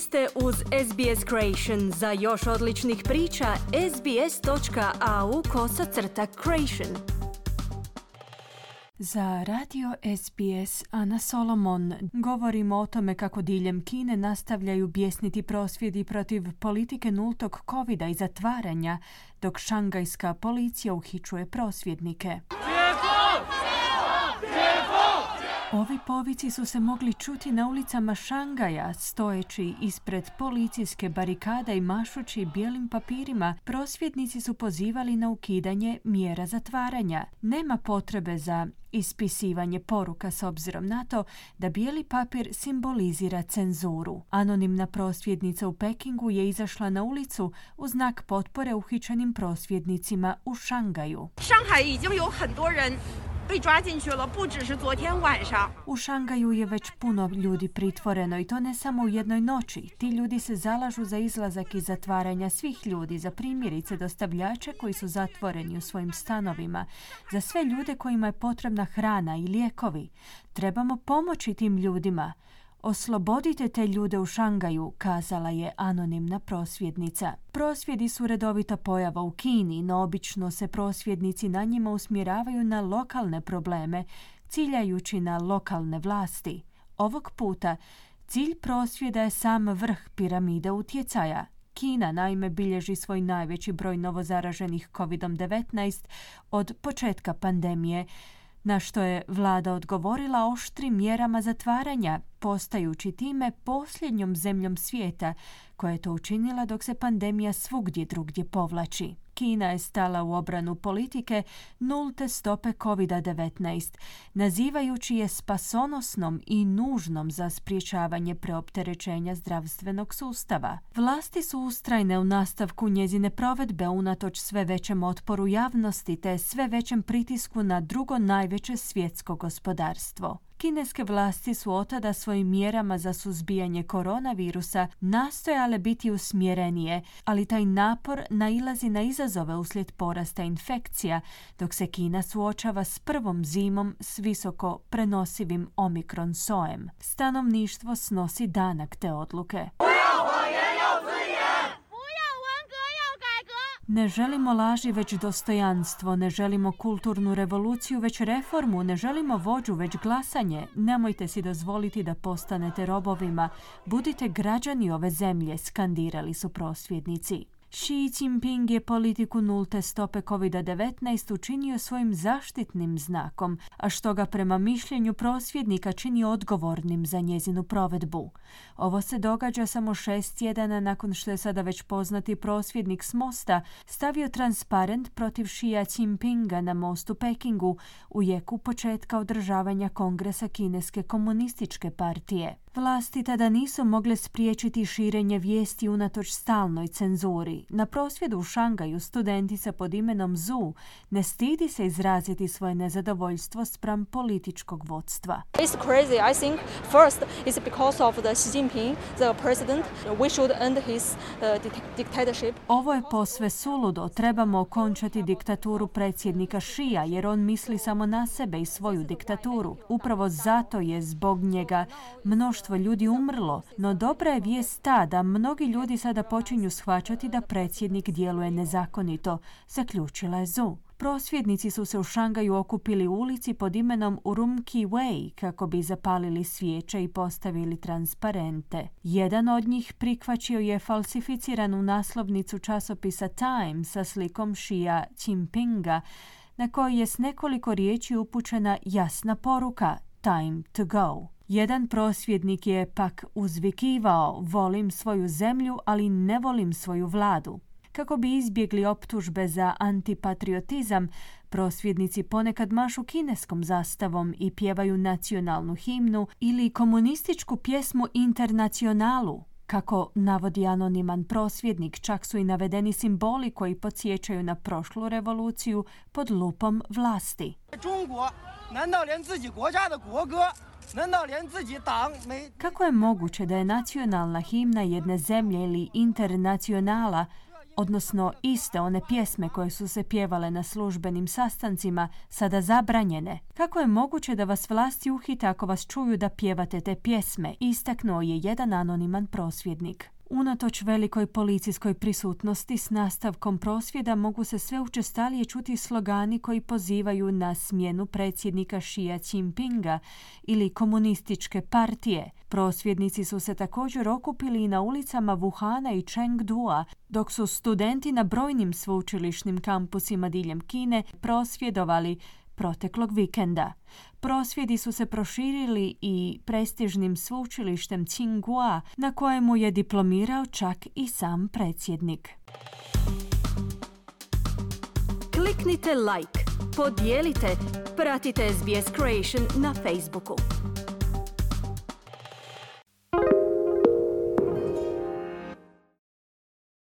Ste uz SBS Creation. Za još odličnih priča, sbs.au kosacrta creation. Za radio SBS Ana Solomon govorimo o tome kako diljem Kine nastavljaju bjesniti prosvjedi protiv politike nultog covida i zatvaranja, dok šangajska policija uhičuje prosvjednike. Ovi povici su se mogli čuti na ulicama Šangaja, stojeći ispred policijske barikade i mašući bijelim papirima. Prosvjednici su pozivali na ukidanje mjera zatvaranja. Nema potrebe za ispisivanje poruka s obzirom na to da bijeli papir simbolizira cenzuru. Anonimna prosvjednica u Pekingu je izašla na ulicu u znak potpore uhičenim prosvjednicima u Šangaju. U Šangaju je već puno ljudi pritvoreno i to ne samo u jednoj noći. Ti ljudi se zalažu za izlazak i zatvaranja svih ljudi, za primjerice dostavljače koji su zatvoreni u svojim stanovima, za sve ljude kojima je potrebna hrana i lijekovi. Trebamo pomoći tim ljudima. Oslobodite te ljude u Šangaju, kazala je anonimna prosvjednica. Prosvjedi su redovita pojava u Kini, no obično se prosvjednici na njima usmjeravaju na lokalne probleme, ciljajući na lokalne vlasti. Ovog puta cilj prosvjeda je sam vrh piramide utjecaja. Kina naime bilježi svoj najveći broj novozaraženih COVID-19 od početka pandemije, na što je vlada odgovorila oštrim mjerama zatvaranja, postajući time posljednjom zemljom svijeta koja je to učinila dok se pandemija svugdje drugdje povlači. Kina je stala u obranu politike nulte stope COVID-19, nazivajući je spasonosnom i nužnom za spriječavanje preopterećenja zdravstvenog sustava. Vlasti su ustrajne u nastavku njezine provedbe unatoč sve većem otporu javnosti te sve većem pritisku na drugo najveće svjetsko gospodarstvo. Kineske vlasti su otada svojim mjerama za suzbijanje koronavirusa nastojale biti usmjerenije, ali taj napor nailazi na izazove uslijed porasta infekcija, dok se Kina suočava s prvom zimom s visoko prenosivim omikron sojem. Stanovništvo snosi danak te odluke. Ne želimo laži već dostojanstvo, ne želimo kulturnu revoluciju već reformu, ne želimo vođu već glasanje. Nemojte si dozvoliti da postanete robovima. Budite građani ove zemlje, skandirali su prosvjednici. Xi Jinping je politiku nulte stope COVID-19 učinio svojim zaštitnim znakom, a što ga prema mišljenju prosvjednika čini odgovornim za njezinu provedbu. Ovo se događa samo šest tjedana nakon što je sada već poznati prosvjednik s mosta stavio transparent protiv Xi Jinpinga na mostu Pekingu u jeku početka održavanja kongresa Kineske komunističke partije. Vlasti tada nisu mogle spriječiti širenje vijesti unatoč stalnoj cenzuri. Na prosvjedu u Šangaju studentica pod imenom Zhu ne stidi se izraziti svoje nezadovoljstvo spram političkog vodstva. It's crazy. I think first it's because of the Xi Jinping, the president. We should end his uh, dictatorship. Ovo je posve suludo. Trebamo okončati diktaturu predsjednika Šija jer on misli samo na sebe i svoju diktaturu. Upravo zato je zbog njega mnoštvo ljudi umrlo, no dobra je vijest ta da mnogi ljudi sada počinju shvaćati da predsjednik djeluje nezakonito, zaključila je Zu. Prosvjednici su se u Šangaju okupili u ulici pod imenom Urumqi Wei kako bi zapalili svijeće i postavili transparente. Jedan od njih prikvaćio je falsificiranu naslovnicu časopisa Time sa slikom Shia Jinpinga na kojoj je s nekoliko riječi upućena jasna poruka Time to go. Jedan prosvjednik je pak uzvikivao volim svoju zemlju, ali ne volim svoju vladu. Kako bi izbjegli optužbe za antipatriotizam, prosvjednici ponekad mašu kineskom zastavom i pjevaju nacionalnu himnu ili komunističku pjesmu Internacionalu. Kako navodi anoniman prosvjednik, čak su i navedeni simboli koji podsjećaju na prošlu revoluciju pod lupom vlasti. Kako je moguće da je nacionalna himna jedne zemlje ili internacionala odnosno iste one pjesme koje su se pjevale na službenim sastancima, sada zabranjene. Kako je moguće da vas vlasti uhite ako vas čuju da pjevate te pjesme, istaknuo je jedan anoniman prosvjednik. Unatoč velikoj policijskoj prisutnosti s nastavkom prosvjeda mogu se sve učestalije čuti slogani koji pozivaju na smjenu predsjednika Xi Jinpinga ili komunističke partije. Prosvjednici su se također okupili i na ulicama Wuhana i Chengdua, dok su studenti na brojnim sveučilišnim kampusima diljem Kine prosvjedovali proteklog vikenda. Prosvjedi su se proširili i prestižnim sveučilištem Tsinghua, na kojemu je diplomirao čak i sam predsjednik. Kliknite like, podijelite, pratite SBS Creation na Facebooku.